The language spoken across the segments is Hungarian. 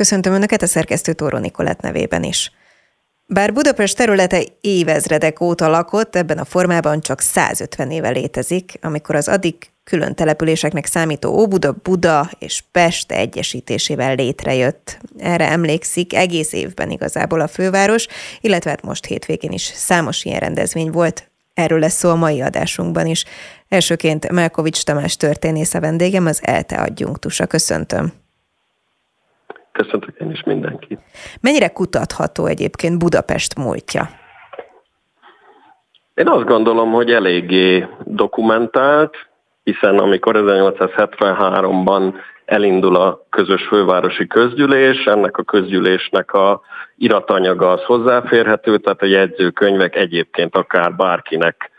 Köszöntöm Önöket a szerkesztő Tóró Nikolett nevében is. Bár Budapest területe évezredek óta lakott, ebben a formában csak 150 éve létezik, amikor az addig külön településeknek számító Óbuda, Buda és Pest egyesítésével létrejött. Erre emlékszik egész évben igazából a főváros, illetve hát most hétvégén is számos ilyen rendezvény volt. Erről lesz szó a mai adásunkban is. Elsőként Melkovics Tamás történész a vendégem, az ELTE adjunktusa. Köszöntöm. Köszöntök én is mindenkit. Mennyire kutatható egyébként Budapest múltja? Én azt gondolom, hogy eléggé dokumentált, hiszen amikor 1873-ban elindul a közös fővárosi közgyűlés, ennek a közgyűlésnek a iratanyaga az hozzáférhető, tehát a jegyzőkönyvek egyébként akár bárkinek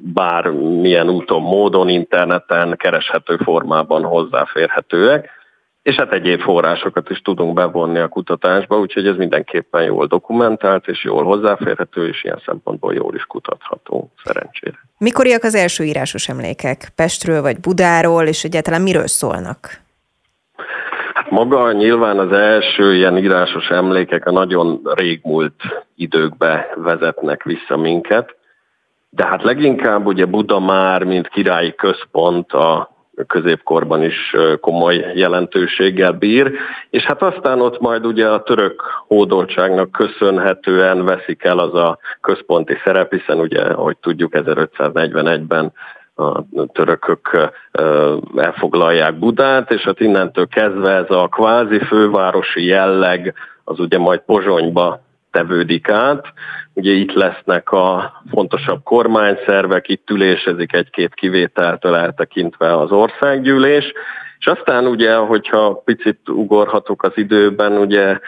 bármilyen úton, módon, interneten, kereshető formában hozzáférhetőek és hát egyéb forrásokat is tudunk bevonni a kutatásba, úgyhogy ez mindenképpen jól dokumentált, és jól hozzáférhető, és ilyen szempontból jól is kutatható, szerencsére. Mikoriak az első írásos emlékek? Pestről vagy Budáról, és egyáltalán miről szólnak? Hát maga nyilván az első ilyen írásos emlékek a nagyon régmúlt időkbe vezetnek vissza minket, de hát leginkább ugye Buda már, mint királyi központ a középkorban is komoly jelentőséggel bír, és hát aztán ott majd ugye a török hódoltságnak köszönhetően veszik el az a központi szerep, hiszen ugye, ahogy tudjuk, 1541-ben a törökök elfoglalják Budát, és hát innentől kezdve ez a kvázi fővárosi jelleg az ugye majd Pozsonyba tevődik át. Ugye itt lesznek a fontosabb kormányszervek, itt ülésezik egy-két kivételtől eltekintve az országgyűlés, és aztán ugye, hogyha picit ugorhatok az időben, ugye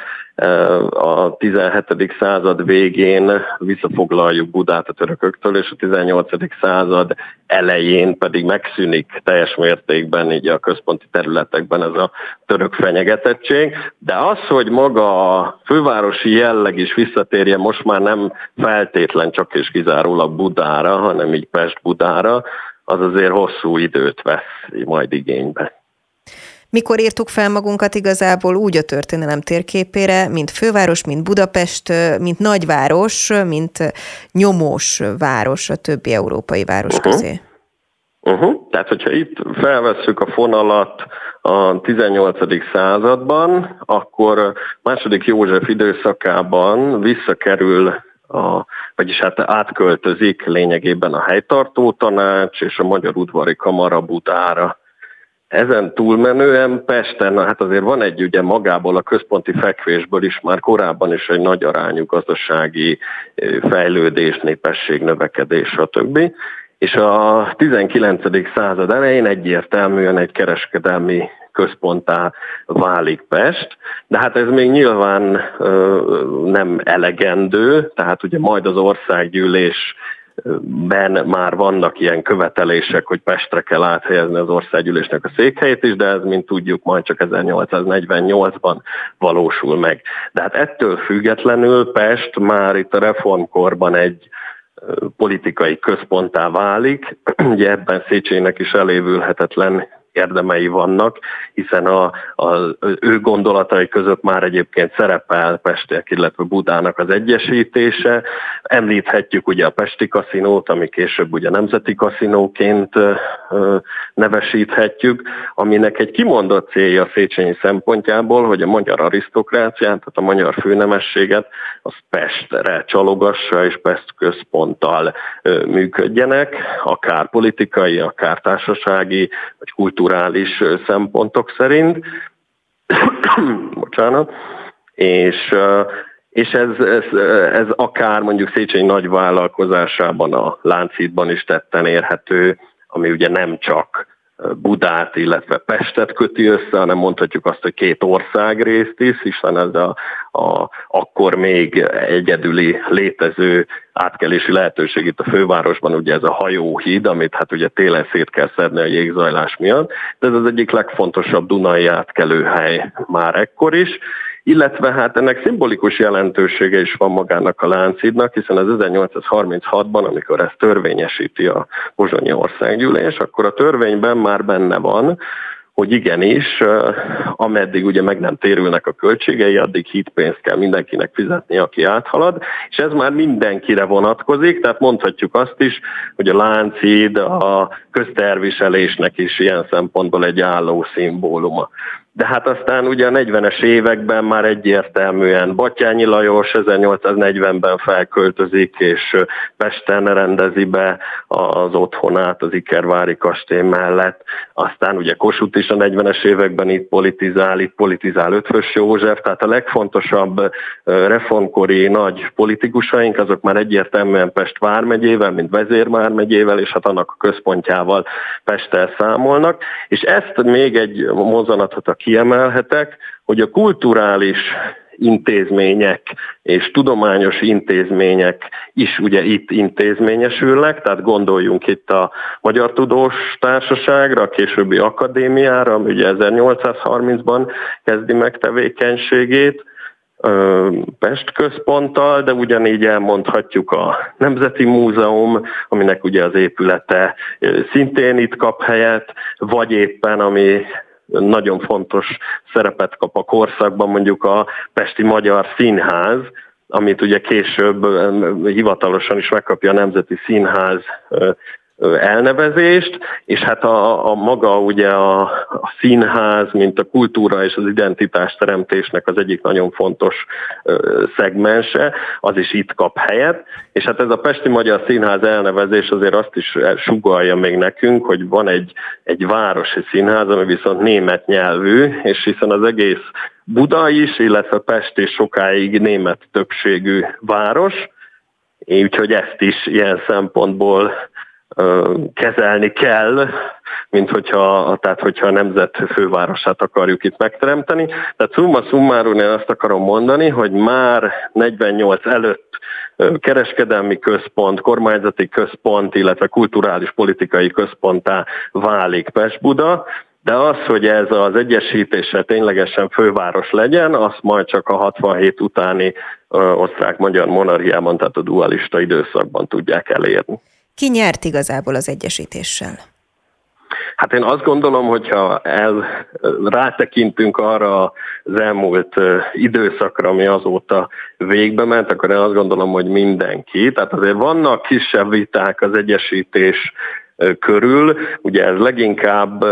a 17. század végén visszafoglaljuk Budát a törököktől, és a 18. század elején pedig megszűnik teljes mértékben így a központi területekben ez a török fenyegetettség. De az, hogy maga a fővárosi jelleg is visszatérje most már nem feltétlen csak és kizárólag Budára, hanem így Pest-Budára, az azért hosszú időt vesz majd igénybe. Mikor írtuk fel magunkat igazából úgy a történelem térképére, mint főváros, mint Budapest, mint nagyváros, mint nyomós város a többi európai város uh-huh. közé? Uh-huh. Tehát, hogyha itt felvesszük a fonalat a 18. században, akkor második József időszakában visszakerül a, vagyis hát átköltözik lényegében a helytartó tanács és a Magyar Udvari Kamara Budára. Ezen túlmenően Pesten, hát azért van egy ugye magából a központi fekvésből is már korábban is egy nagy arányú gazdasági fejlődés, népesség növekedés, stb. És a 19. század elején egyértelműen egy kereskedelmi központtá válik Pest, de hát ez még nyilván ö, nem elegendő, tehát ugye majd az országgyűlés ben már vannak ilyen követelések, hogy Pestre kell áthelyezni az országgyűlésnek a székhelyét is, de ez, mint tudjuk, majd csak 1848-ban valósul meg. De hát ettől függetlenül Pest már itt a reformkorban egy politikai központtá válik. Ugye ebben Széchenynek is elévülhetetlen érdemei vannak, hiszen a, a, ő gondolatai között már egyébként szerepel Pestiek, illetve Budának az egyesítése. Említhetjük ugye a Pesti kaszinót, ami később ugye nemzeti kaszinóként nevesíthetjük, aminek egy kimondott célja Széchenyi szempontjából, hogy a magyar arisztokráciát, tehát a magyar főnemességet, az Pestre csalogassa és Pest központtal működjenek, akár politikai, akár társasági, vagy kultúrai kulturális szempontok szerint. Bocsánat. És, és ez, ez, ez akár mondjuk Széchenyi nagy vállalkozásában, a Lánchídban is tetten érhető, ami ugye nem csak Budát, illetve Pestet köti össze, hanem mondhatjuk azt, hogy két országrészt is, hiszen ez a, a, akkor még egyedüli létező átkelési lehetőség itt a fővárosban, ugye ez a hajóhíd, amit hát ugye télen szét kell szedni a jégzajlás miatt, de ez az egyik legfontosabb Dunai átkelőhely már ekkor is, illetve hát ennek szimbolikus jelentősége is van magának a Láncidnak, hiszen az 1836-ban, amikor ezt törvényesíti a Pozsonyi Országgyűlés, akkor a törvényben már benne van, hogy igenis, ameddig ugye meg nem térülnek a költségei, addig hitpénzt kell mindenkinek fizetni, aki áthalad, és ez már mindenkire vonatkozik, tehát mondhatjuk azt is, hogy a Lánchíd a közterviselésnek is ilyen szempontból egy álló szimbóluma de hát aztán ugye a 40-es években már egyértelműen Batyányi Lajos 1840-ben felköltözik, és Pesten rendezi be az otthonát az Ikervári kastély mellett. Aztán ugye Kossuth is a 40-es években itt politizál, itt politizál Ötvös József, tehát a legfontosabb reformkori nagy politikusaink, azok már egyértelműen Pest vármegyével, mint vezérvármegyével, és hát annak a központjával Pesttel számolnak, és ezt még egy mozzanatot a kiemelhetek, hogy a kulturális intézmények és tudományos intézmények is ugye itt intézményesülnek, tehát gondoljunk itt a Magyar Tudós Társaságra, a későbbi akadémiára, ami ugye 1830-ban kezdi meg tevékenységét, Pest központtal, de ugyanígy elmondhatjuk a Nemzeti Múzeum, aminek ugye az épülete szintén itt kap helyet, vagy éppen ami nagyon fontos szerepet kap a korszakban mondjuk a Pesti Magyar Színház, amit ugye később hivatalosan is megkapja a Nemzeti Színház elnevezést, és hát a, a maga ugye a, a színház, mint a kultúra és az identitás teremtésnek az egyik nagyon fontos ö, szegmense, az is itt kap helyet, és hát ez a Pesti Magyar Színház elnevezés azért azt is sugalja még nekünk, hogy van egy, egy városi színház, ami viszont német nyelvű, és hiszen az egész Buda is, illetve Pest is sokáig német többségű város, úgyhogy ezt is ilyen szempontból kezelni kell, mint hogyha, tehát hogyha a nemzet fővárosát akarjuk itt megteremteni. Tehát summa summarum én azt akarom mondani, hogy már 48 előtt kereskedelmi központ, kormányzati központ, illetve kulturális politikai központtá válik Pest-Buda, de az, hogy ez az egyesítése ténylegesen főváros legyen, azt majd csak a 67 utáni osztrák-magyar monarchiában, tehát a dualista időszakban tudják elérni. Ki nyert igazából az egyesítéssel? Hát én azt gondolom, hogyha el, rátekintünk arra az elmúlt időszakra, ami azóta végbe ment, akkor én azt gondolom, hogy mindenki. Tehát azért vannak kisebb viták az egyesítés körül. Ugye ez leginkább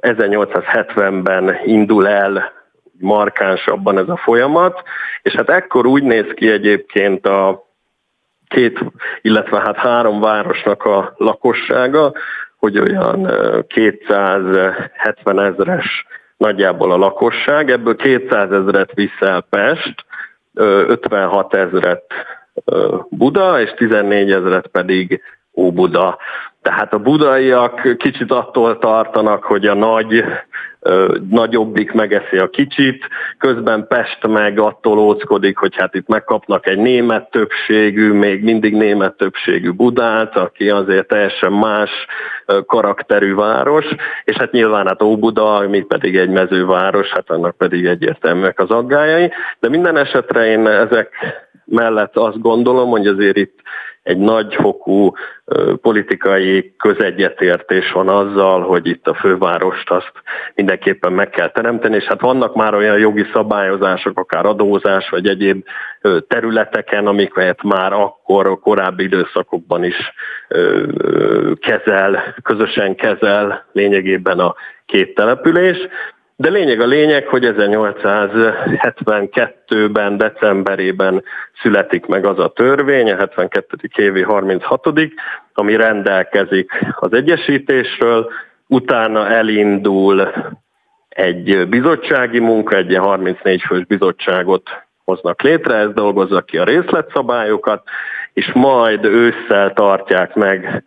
1870-ben indul el markánsabban ez a folyamat, és hát ekkor úgy néz ki egyébként a két, illetve hát három városnak a lakossága, hogy olyan 270 ezres nagyjából a lakosság, ebből 200 ezret viszel Pest, 56 ezret Buda, és 14 ezret pedig Óbuda. Tehát a budaiak kicsit attól tartanak, hogy a nagy nagyobbik megeszi a kicsit, közben Pest meg attól óckodik, hogy hát itt megkapnak egy német többségű, még mindig német többségű Budát, aki azért teljesen más karakterű város, és hát nyilván hát Óbuda, mi pedig egy mezőváros, hát annak pedig egyértelműek az aggájai, de minden esetre én ezek mellett azt gondolom, hogy azért itt egy nagyfokú politikai közegyetértés van azzal, hogy itt a fővárost azt mindenképpen meg kell teremteni, és hát vannak már olyan jogi szabályozások, akár adózás, vagy egyéb területeken, amiket már akkor a korábbi időszakokban is kezel, közösen kezel lényegében a két település. De lényeg a lényeg, hogy 1872-ben, decemberében születik meg az a törvény, a 72. évi 36 ami rendelkezik az egyesítésről, utána elindul egy bizottsági munka, egy 34 fős bizottságot hoznak létre, ez dolgozza ki a részletszabályokat, és majd ősszel tartják meg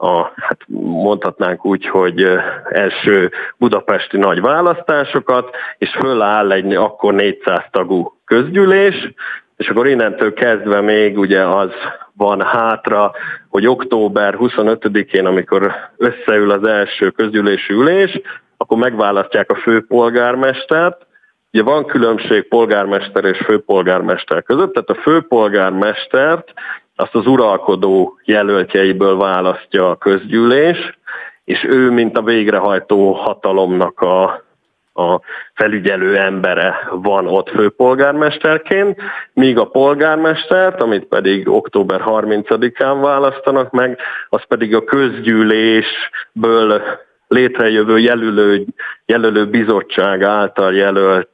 a, hát mondhatnánk úgy, hogy első budapesti nagy választásokat, és föláll egy akkor 400 tagú közgyűlés, és akkor innentől kezdve még ugye az van hátra, hogy október 25-én, amikor összeül az első közgyűlési ülés, akkor megválasztják a főpolgármestert, Ugye van különbség polgármester és főpolgármester között, tehát a főpolgármestert azt az uralkodó jelöltjeiből választja a közgyűlés, és ő, mint a végrehajtó hatalomnak a, a felügyelő embere van ott főpolgármesterként, míg a polgármestert, amit pedig október 30-án választanak meg, az pedig a közgyűlésből létrejövő jelölő, jelölő bizottság által jelölt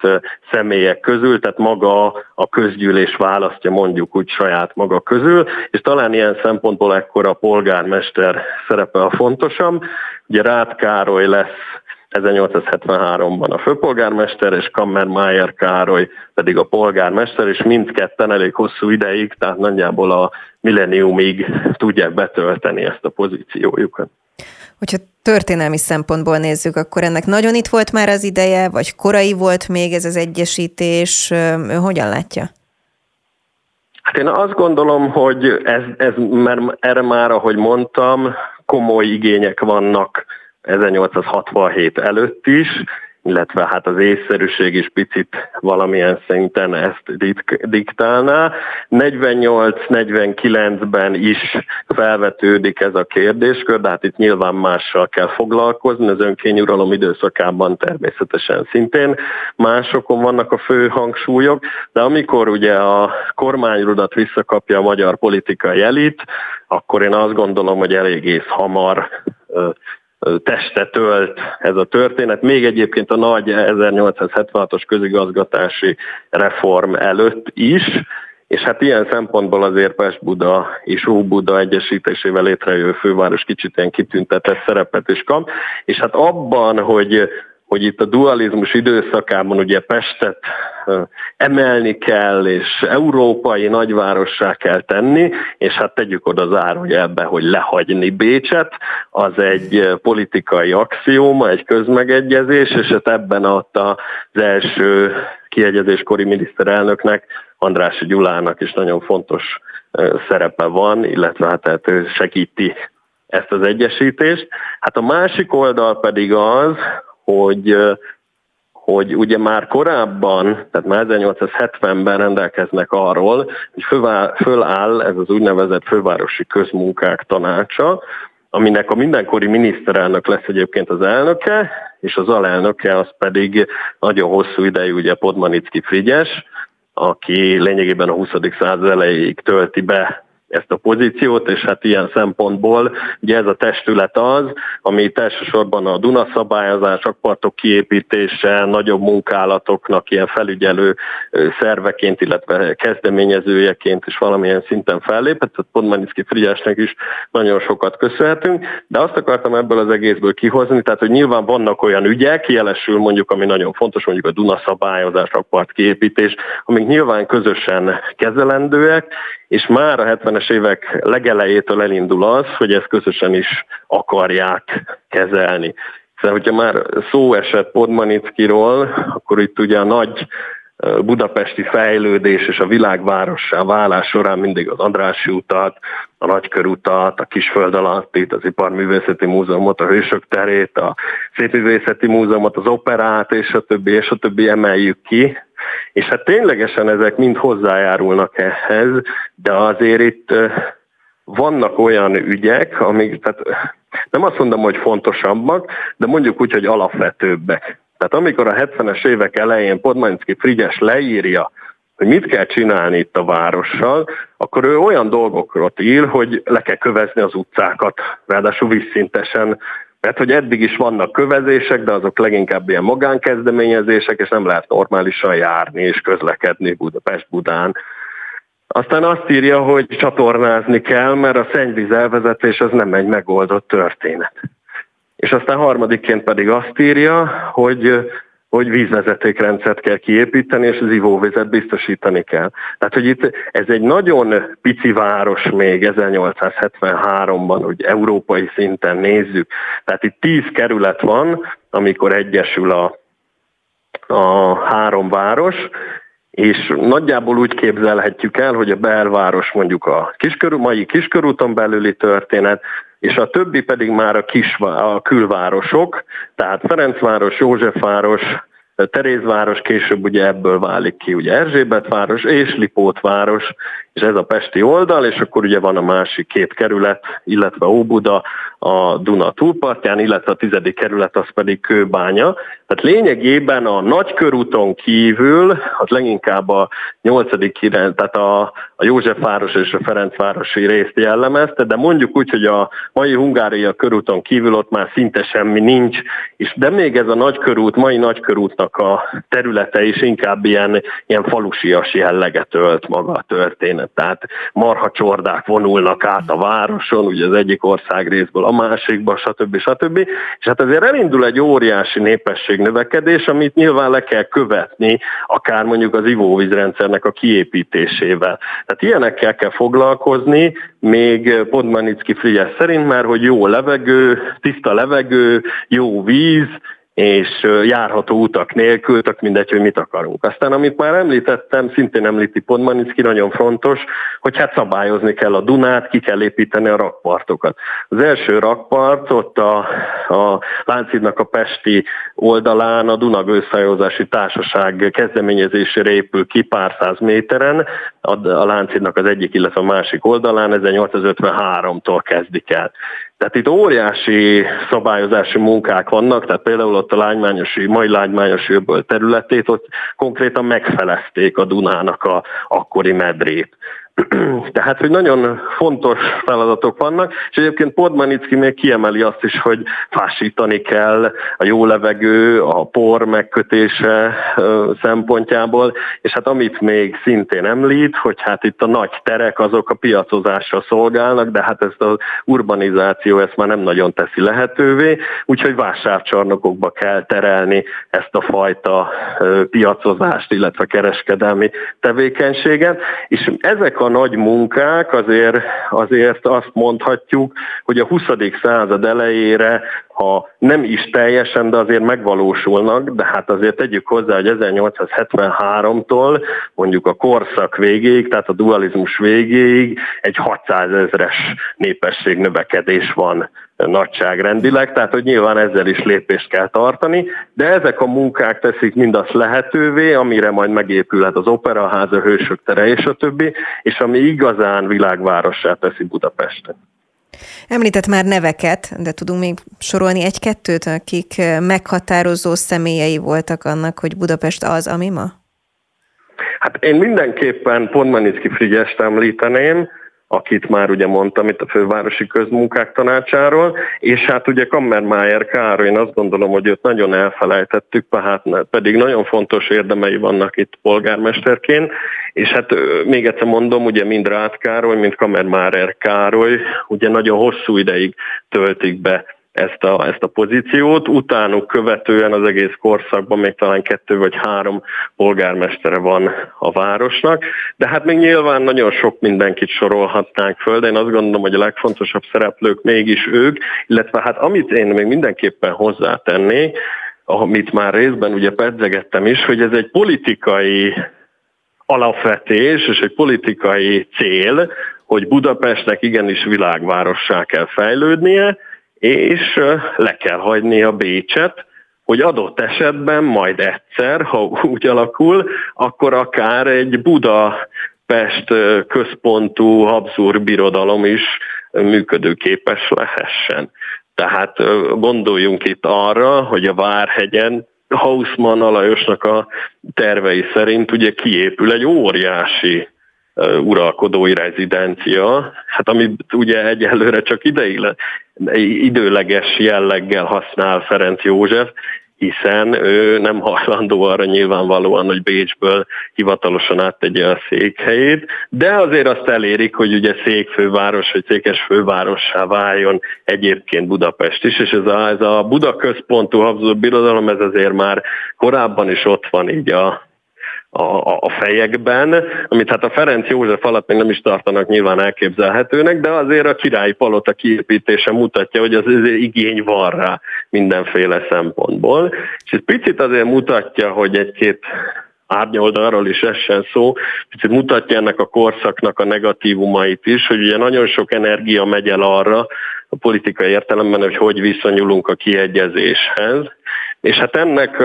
személyek közül, tehát maga a közgyűlés választja mondjuk úgy saját maga közül, és talán ilyen szempontból ekkor a polgármester szerepe a fontosabb. Ugye Rád Károly lesz 1873-ban a főpolgármester, és Kammermeier Károly pedig a polgármester, és mindketten elég hosszú ideig, tehát nagyjából a milleniumig tudják betölteni ezt a pozíciójukat. Hogyha történelmi szempontból nézzük, akkor ennek nagyon itt volt már az ideje, vagy korai volt még ez az egyesítés? Ő hogyan látja? Hát én azt gondolom, hogy ez, ez mert erre már, ahogy mondtam, komoly igények vannak 1867 előtt is, illetve hát az észszerűség is picit valamilyen szinten ezt diktálná. 48-49-ben is felvetődik ez a kérdéskör, de hát itt nyilván mással kell foglalkozni, az önkényuralom időszakában természetesen szintén másokon vannak a fő hangsúlyok, de amikor ugye a kormányrudat visszakapja a magyar politikai elit, akkor én azt gondolom, hogy eléggé hamar testet ölt ez a történet. Még egyébként a nagy 1876-os közigazgatási reform előtt is, és hát ilyen szempontból azért Pest-Buda és Óbuda egyesítésével létrejövő főváros kicsit ilyen kitüntetett szerepet is kap, és hát abban, hogy hogy itt a dualizmus időszakában ugye Pestet emelni kell, és európai nagyvárossá kell tenni, és hát tegyük oda zárójelbe, hogy lehagyni Bécset, az egy politikai axióma, egy közmegegyezés, és hát ebben adta az első kiegyezéskori miniszterelnöknek, Andrási Gyulának is nagyon fontos szerepe van, illetve hát ő segíti ezt az egyesítést. Hát a másik oldal pedig az, hogy hogy ugye már korábban, tehát már 1870-ben rendelkeznek arról, hogy föláll ez az úgynevezett fővárosi közmunkák tanácsa, aminek a mindenkori miniszterelnök lesz egyébként az elnöke, és az alelnöke az pedig nagyon hosszú ideig ugye Podmanicki Frigyes, aki lényegében a 20. század elejéig tölti be ezt a pozíciót, és hát ilyen szempontból ugye ez a testület az, ami elsősorban a Duna szabályozás, akpartok kiépítése, nagyobb munkálatoknak ilyen felügyelő szerveként, illetve kezdeményezőjeként is valamilyen szinten fellépett, tehát Podmaniszki Frigyesnek is nagyon sokat köszönhetünk, de azt akartam ebből az egészből kihozni, tehát hogy nyilván vannak olyan ügyek, jelesül mondjuk, ami nagyon fontos, mondjuk a Duna szabályozás, akpart kiépítés, amik nyilván közösen kezelendőek, és már a 70-es évek legelejétől elindul az, hogy ezt közösen is akarják kezelni. Szóval, hogyha már szó esett Podmanickiról, akkor itt ugye a nagy budapesti fejlődés és a világvárossá válás során mindig az Andrási utat, a Nagykörutat, a Kisföld alattit, az Iparművészeti Múzeumot, a Hősök terét, a Szépművészeti Múzeumot, az operát és a többi, és a többi emeljük ki, és hát ténylegesen ezek mind hozzájárulnak ehhez, de azért itt vannak olyan ügyek, amik, tehát nem azt mondom, hogy fontosabbak, de mondjuk úgy, hogy alapvetőbbek. Tehát amikor a 70-es évek elején Podmański Frigyes leírja, hogy mit kell csinálni itt a várossal, akkor ő olyan dolgokról ír, hogy le kell kövezni az utcákat, ráadásul vízszintesen, mert hogy eddig is vannak kövezések, de azok leginkább ilyen magánkezdeményezések, és nem lehet normálisan járni és közlekedni Budapest-Budán. Aztán azt írja, hogy csatornázni kell, mert a szennyvíz elvezetés az nem egy megoldott történet. És aztán harmadikként pedig azt írja, hogy hogy vízvezetékrendszert kell kiépíteni, és az ivóvizet biztosítani kell. Tehát, hogy itt ez egy nagyon pici város még 1873-ban, hogy európai szinten nézzük. Tehát itt tíz kerület van, amikor egyesül a, a három város, és nagyjából úgy képzelhetjük el, hogy a belváros mondjuk a kiskörú, mai kiskörúton belüli történet, és a többi pedig már a, kis, a külvárosok, tehát Ferencváros, Józsefváros, Terézváros, később ugye ebből válik ki ugye Erzsébetváros és Lipótváros, és ez a pesti oldal, és akkor ugye van a másik két kerület, illetve Óbuda, a Duna túlpartján, illetve a tizedik kerület az pedig Kőbánya. Tehát lényegében a nagykörúton kívül az leginkább a nyolcadik tehát a, a Józsefváros és a Ferencvárosi részt jellemezte, de mondjuk úgy, hogy a mai Hungária körúton kívül ott már szinte semmi nincs, és de még ez a nagykörút, mai nagykörútnak a területe is inkább ilyen, ilyen falusias jelleget ölt maga a történet. Tehát marha csordák vonulnak át a városon, ugye az egyik ország részből a másikba, stb. stb. És hát ezért elindul egy óriási népességnövekedés, amit nyilván le kell követni, akár mondjuk az ivóvízrendszernek a kiépítésével. Tehát ilyenekkel kell foglalkozni, még Podmanicki Frigyes szerint, mert hogy jó levegő, tiszta levegő, jó víz, és járható utak nélkül, tök mindegy, hogy mit akarunk. Aztán, amit már említettem, szintén említi Podmanicki, nagyon fontos, hogy hát szabályozni kell a Dunát, ki kell építeni a rakpartokat. Az első rakpart ott a, a Láncidnak a Pesti oldalán a Duna Társaság kezdeményezésére épül ki pár száz méteren, a, a Láncidnak az egyik, illetve a másik oldalán 1853-tól kezdik el. Tehát itt óriási szabályozási munkák vannak, tehát például ott a lágymányosi, mai lágymányosi öböl területét, ott konkrétan megfelezték a Dunának a akkori medrét. Tehát, hogy nagyon fontos feladatok vannak, és egyébként Podmanicki még kiemeli azt is, hogy fásítani kell a jó levegő, a por megkötése szempontjából, és hát amit még szintén említ, hogy hát itt a nagy terek azok a piacozásra szolgálnak, de hát ezt az urbanizáció ezt már nem nagyon teszi lehetővé, úgyhogy vásárcsarnokokba kell terelni ezt a fajta piacozást, illetve kereskedelmi tevékenységet, és ezek a a nagy munkák azért, azért azt mondhatjuk, hogy a 20. század elejére, ha nem is teljesen, de azért megvalósulnak, de hát azért tegyük hozzá, hogy 1873-tól mondjuk a korszak végéig, tehát a dualizmus végéig egy 600 ezres népességnövekedés van nagyságrendileg, tehát hogy nyilván ezzel is lépést kell tartani, de ezek a munkák teszik mindazt lehetővé, amire majd megépülhet az operaház, a hősök tere és a többi, és ami igazán világvárossá teszi Budapestet. Említett már neveket, de tudunk még sorolni egy-kettőt, akik meghatározó személyei voltak annak, hogy Budapest az, ami ma? Hát én mindenképpen Podmanicki Frigyest említeném, akit már ugye mondtam itt a fővárosi közmunkák tanácsáról, és hát ugye Kammermájer Károly, én azt gondolom, hogy őt nagyon elfelejtettük, hát pedig nagyon fontos érdemei vannak itt polgármesterként, és hát még egyszer mondom, ugye mind Ráth Károly, mind Kammermájer Károly, ugye nagyon hosszú ideig töltik be ezt a, ezt a pozíciót. Utánuk követően az egész korszakban még talán kettő vagy három polgármestere van a városnak, de hát még nyilván nagyon sok mindenkit sorolhatnánk föl, de én azt gondolom, hogy a legfontosabb szereplők mégis ők, illetve hát amit én még mindenképpen hozzátennék, amit már részben ugye pedzegettem is, hogy ez egy politikai alapvetés és egy politikai cél, hogy Budapestnek igenis világvárossá kell fejlődnie, és le kell hagyni a Bécset, hogy adott esetben majd egyszer, ha úgy alakul, akkor akár egy Budapest központú Habsburg birodalom is működőképes lehessen. Tehát gondoljunk itt arra, hogy a Várhegyen Hausmann Alajosnak a tervei szerint ugye kiépül egy óriási uralkodói rezidencia, hát amit ugye egyelőre csak ideig, időleges jelleggel használ Ferenc József, hiszen ő nem hajlandó arra nyilvánvalóan, hogy Bécsből hivatalosan áttegye a székhelyét, de azért azt elérik, hogy ugye székfőváros vagy székes fővárossá váljon egyébként Budapest is, és ez a, ez a Buda központú Habsburg birodalom, ez azért már korábban is ott van így a, a, a fejekben, amit hát a Ferenc József alatt még nem is tartanak nyilván elképzelhetőnek, de azért a királyi palota kiépítése mutatja, hogy az, az igény van rá mindenféle szempontból. És ez picit azért mutatja, hogy egy-két árnyoldalról is essen szó, picit mutatja ennek a korszaknak a negatívumait is, hogy ugye nagyon sok energia megy el arra, a politikai értelemben, hogy hogy viszonyulunk a kiegyezéshez. És hát ennek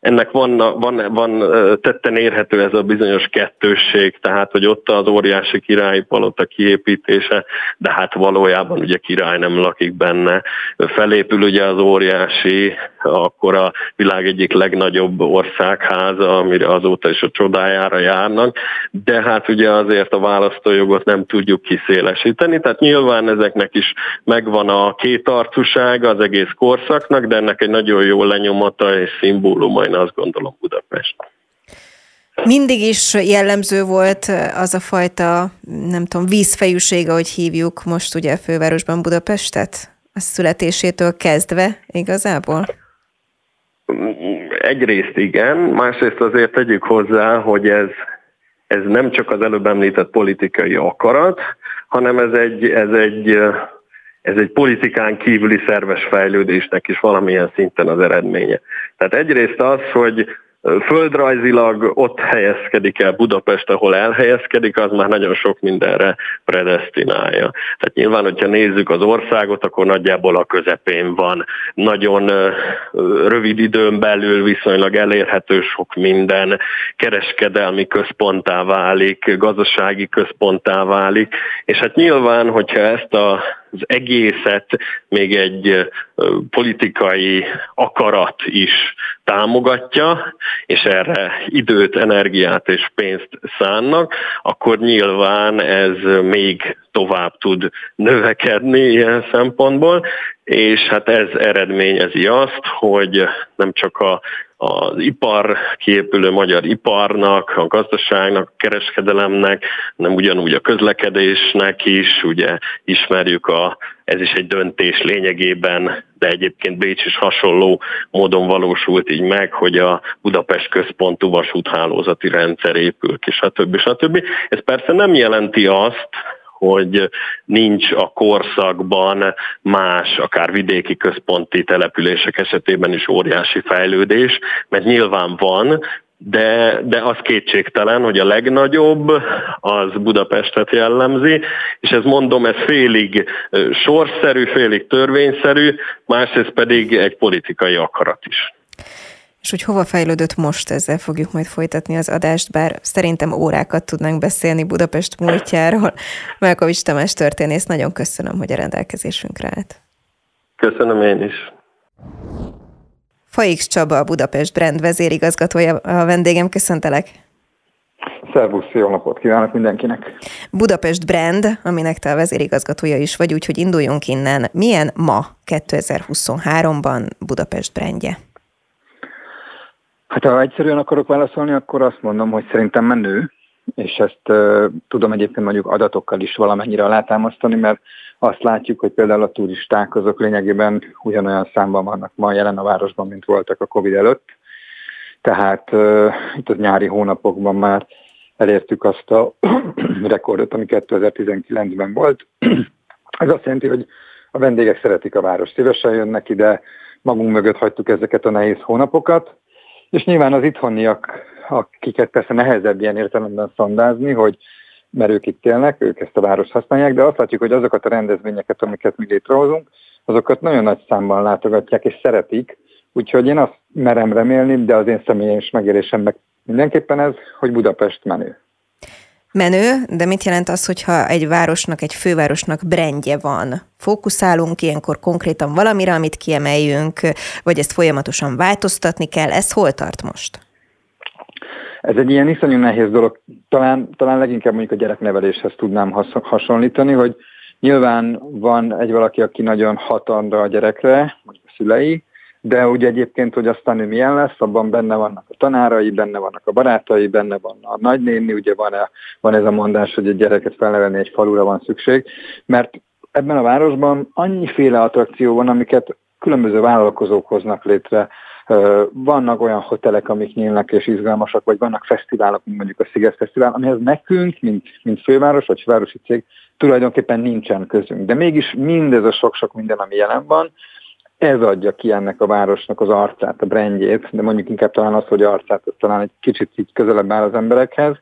ennek van, van, van tetten érhető ez a bizonyos kettősség, tehát hogy ott az óriási királyi palota kiépítése, de hát valójában ugye király nem lakik benne. Felépül ugye az óriási, akkor a világ egyik legnagyobb országháza, amire azóta is a csodájára járnak, de hát ugye azért a választójogot nem tudjuk kiszélesíteni, tehát nyilván ezeknek is megvan a kétarcúság az egész korszaknak, de ennek egy nagyon jó lenyomata és szimbóluma én azt gondolom Budapest. Mindig is jellemző volt az a fajta, nem tudom, vízfejűség, ahogy hívjuk most ugye a fővárosban Budapestet? A születésétől kezdve igazából? Egyrészt igen, másrészt azért tegyük hozzá, hogy ez, ez nem csak az előbb említett politikai akarat, hanem ez egy, ez egy ez egy politikán kívüli szerves fejlődésnek is valamilyen szinten az eredménye. Tehát egyrészt az, hogy földrajzilag ott helyezkedik el Budapest, ahol elhelyezkedik, az már nagyon sok mindenre predestinálja. Tehát nyilván, hogyha nézzük az országot, akkor nagyjából a közepén van. Nagyon rövid időn belül viszonylag elérhető sok minden, kereskedelmi központtá válik, gazdasági központtá válik, és hát nyilván, hogyha ezt a az egészet még egy politikai akarat is támogatja, és erre időt, energiát és pénzt szánnak, akkor nyilván ez még tovább tud növekedni ilyen szempontból, és hát ez eredményezi azt, hogy nem csak a az ipar, kiépülő magyar iparnak, a gazdaságnak, a kereskedelemnek, nem ugyanúgy a közlekedésnek is, ugye ismerjük a, ez is egy döntés lényegében, de egyébként Bécs is hasonló módon valósult így meg, hogy a Budapest központú vasúthálózati rendszer épül ki, stb. stb. Ez persze nem jelenti azt, hogy nincs a korszakban más, akár vidéki központi települések esetében is óriási fejlődés, mert nyilván van, de, de az kétségtelen, hogy a legnagyobb az Budapestet jellemzi, és ez mondom, ez félig sorszerű, félig törvényszerű, másrészt pedig egy politikai akarat is. És hogy hova fejlődött most, ezzel fogjuk majd folytatni az adást, bár szerintem órákat tudnánk beszélni Budapest múltjáról. Melkovics Tamás történész, nagyon köszönöm, hogy a rendelkezésünkre állt. Köszönöm én is. Faix Csaba, a Budapest Brand vezérigazgatója a vendégem. Köszöntelek! Szervusz, jó napot kívánok mindenkinek! Budapest Brand, aminek te a vezérigazgatója is vagy, úgyhogy induljunk innen. Milyen ma 2023-ban Budapest brandje? Hát ha egyszerűen akarok válaszolni, akkor azt mondom, hogy szerintem menő, és ezt uh, tudom egyébként mondjuk adatokkal is valamennyire alátámasztani, mert azt látjuk, hogy például a turisták azok lényegében ugyanolyan számban vannak ma jelen a városban, mint voltak a Covid előtt. Tehát uh, itt az nyári hónapokban már elértük azt a rekordot, ami 2019-ben volt. Ez azt jelenti, hogy a vendégek szeretik a város, szívesen jönnek ide, magunk mögött hagytuk ezeket a nehéz hónapokat, és nyilván az itthoniak, akiket persze nehezebb ilyen értelemben szondázni, hogy mert ők itt élnek, ők ezt a város használják, de azt látjuk, hogy azokat a rendezvényeket, amiket mi létrehozunk, azokat nagyon nagy számban látogatják és szeretik, úgyhogy én azt merem remélni, de az én személyes megélésem meg mindenképpen ez, hogy Budapest menő menő, de mit jelent az, hogyha egy városnak, egy fővárosnak brendje van? Fókuszálunk ilyenkor konkrétan valamire, amit kiemeljünk, vagy ezt folyamatosan változtatni kell? Ez hol tart most? Ez egy ilyen iszonyú nehéz dolog. Talán, talán leginkább mondjuk a gyerekneveléshez tudnám hasonlítani, hogy nyilván van egy valaki, aki nagyon hat a gyerekre, a szülei, de ugye egyébként, hogy aztán ő milyen lesz, abban benne vannak a tanárai, benne vannak a barátai, benne van a nagynéni, ugye van, -e, van ez a mondás, hogy egy gyereket felnevelni egy falura van szükség, mert ebben a városban annyiféle attrakció van, amiket különböző vállalkozók hoznak létre, vannak olyan hotelek, amik nyílnak és izgalmasak, vagy vannak fesztiválok, mondjuk a Sziget Fesztivál, amihez nekünk, mint, mint főváros vagy városi cég, tulajdonképpen nincsen közünk. De mégis mindez a sok-sok minden, ami jelen van, ez adja ki ennek a városnak az arcát, a brandjét, de mondjuk inkább talán az, hogy arcát, talán egy kicsit így közelebb áll az emberekhez.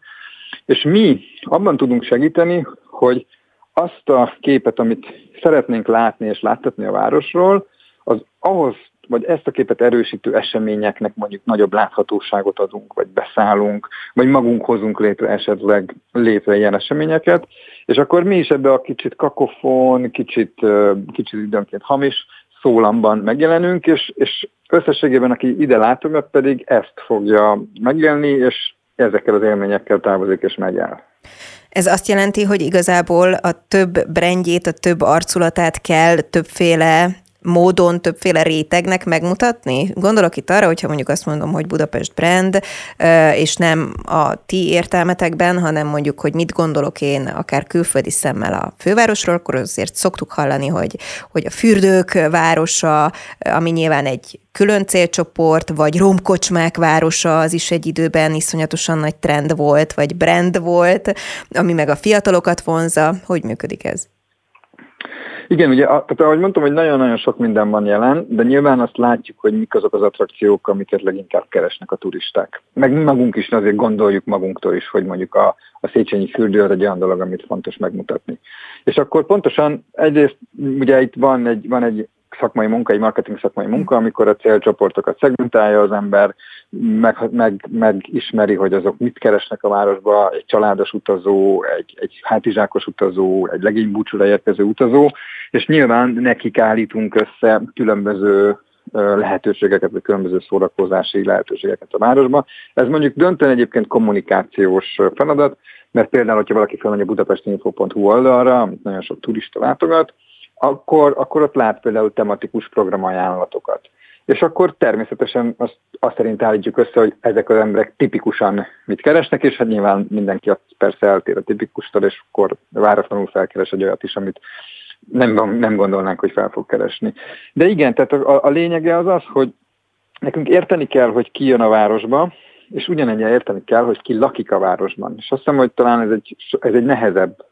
És mi abban tudunk segíteni, hogy azt a képet, amit szeretnénk látni és láttatni a városról, az ahhoz vagy ezt a képet erősítő eseményeknek mondjuk nagyobb láthatóságot adunk, vagy beszállunk, vagy magunk hozunk létre esetleg létre ilyen eseményeket, és akkor mi is ebbe a kicsit kakofon, kicsit, kicsit időnként hamis szólamban megjelenünk, és, és összességében, aki ide látogat, pedig ezt fogja megélni, és ezekkel az élményekkel távozik és megáll. Ez azt jelenti, hogy igazából a több brandjét, a több arculatát kell többféle módon többféle rétegnek megmutatni? Gondolok itt arra, hogyha mondjuk azt mondom, hogy Budapest brand, és nem a ti értelmetekben, hanem mondjuk, hogy mit gondolok én akár külföldi szemmel a fővárosról, akkor azért szoktuk hallani, hogy, hogy a fürdők városa, ami nyilván egy külön célcsoport, vagy romkocsmák városa, az is egy időben iszonyatosan nagy trend volt, vagy brand volt, ami meg a fiatalokat vonza. Hogy működik ez? Igen, ugye, tehát ahogy mondtam, hogy nagyon-nagyon sok minden van jelen, de nyilván azt látjuk, hogy mik azok az attrakciók, amiket leginkább keresnek a turisták. Meg mi magunk is azért gondoljuk magunktól is, hogy mondjuk a, a Széchenyi fürdő az egy olyan dolog, amit fontos megmutatni. És akkor pontosan egyrészt ugye itt van egy, van egy szakmai munka, egy marketing szakmai munka, amikor a célcsoportokat szegmentálja az ember, meg, meg, megismeri, hogy azok mit keresnek a városba, egy családos utazó, egy, egy hátizsákos utazó, egy legénybúcsúra érkező utazó, és nyilván nekik állítunk össze különböző lehetőségeket, vagy különböző szórakozási lehetőségeket a városba. Ez mondjuk döntően egyébként kommunikációs feladat, mert például, hogyha valaki felmegy a budapestinfo.hu oldalra, amit nagyon sok turista látogat, akkor, akkor ott lát például tematikus programajánlatokat. És akkor természetesen azt, azt szerint állítjuk össze, hogy ezek az emberek tipikusan mit keresnek, és hát nyilván mindenki persze eltér a tipikustól, és akkor váratlanul felkeres egy olyat is, amit nem, nem gondolnánk, hogy fel fog keresni. De igen, tehát a, a lényege az az, hogy nekünk érteni kell, hogy ki jön a városba, és ugyanennyire érteni kell, hogy ki lakik a városban. És azt hiszem, hogy talán ez egy, ez egy nehezebb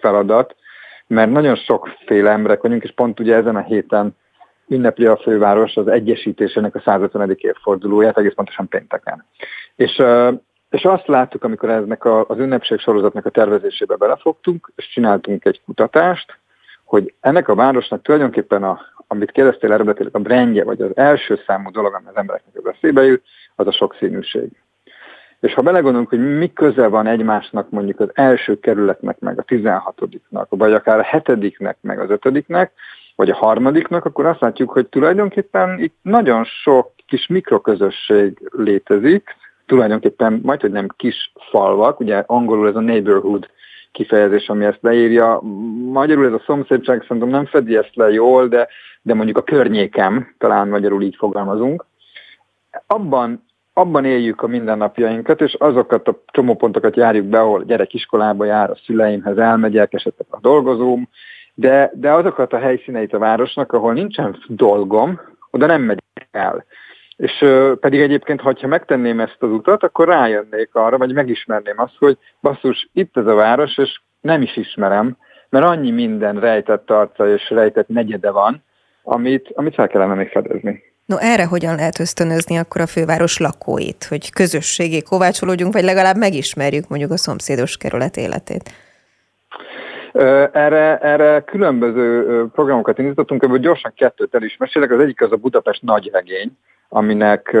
feladat, mert nagyon sokféle emberek vagyunk, és pont ugye ezen a héten ünnepli a főváros az egyesítésének a 150. évfordulóját, egész pontosan pénteken. És, és azt láttuk, amikor eznek a, az ünnepség sorozatnak a tervezésébe belefogtunk, és csináltunk egy kutatást, hogy ennek a városnak tulajdonképpen, a, amit kérdeztél eredetileg, a brandje, vagy az első számú dolog, ami az embereknek az eszébe jut, az a sokszínűség. És ha belegondolunk, hogy mi köze van egymásnak mondjuk az első kerületnek, meg a 16-nak, vagy akár a hetediknek, meg az ötödiknek, vagy a harmadiknak, akkor azt látjuk, hogy tulajdonképpen itt nagyon sok kis mikroközösség létezik, tulajdonképpen majd, hogy nem kis falvak, ugye angolul ez a neighborhood kifejezés, ami ezt leírja. Magyarul ez a szomszédság szerintem nem fedi ezt le jól, de, de mondjuk a környékem, talán magyarul így fogalmazunk. Abban abban éljük a mindennapjainkat, és azokat a csomópontokat járjuk be, ahol gyerek iskolába jár, a szüleimhez elmegyek, esetleg a dolgozóm, de, de azokat a helyszíneit a városnak, ahol nincsen dolgom, oda nem megyek el. És ö, pedig egyébként, ha megtenném ezt az utat, akkor rájönnék arra, vagy megismerném azt, hogy basszus, itt ez a város, és nem is ismerem, mert annyi minden rejtett arca és rejtett negyede van, amit, amit fel kellene még fedezni. No erre hogyan lehet ösztönözni akkor a főváros lakóit, hogy közösségé kovácsolódjunk, vagy legalább megismerjük mondjuk a szomszédos kerület életét? Erre, erre különböző programokat indítottunk, ebből gyorsan kettőt el is mesélek. Az egyik az a Budapest nagyregény, aminek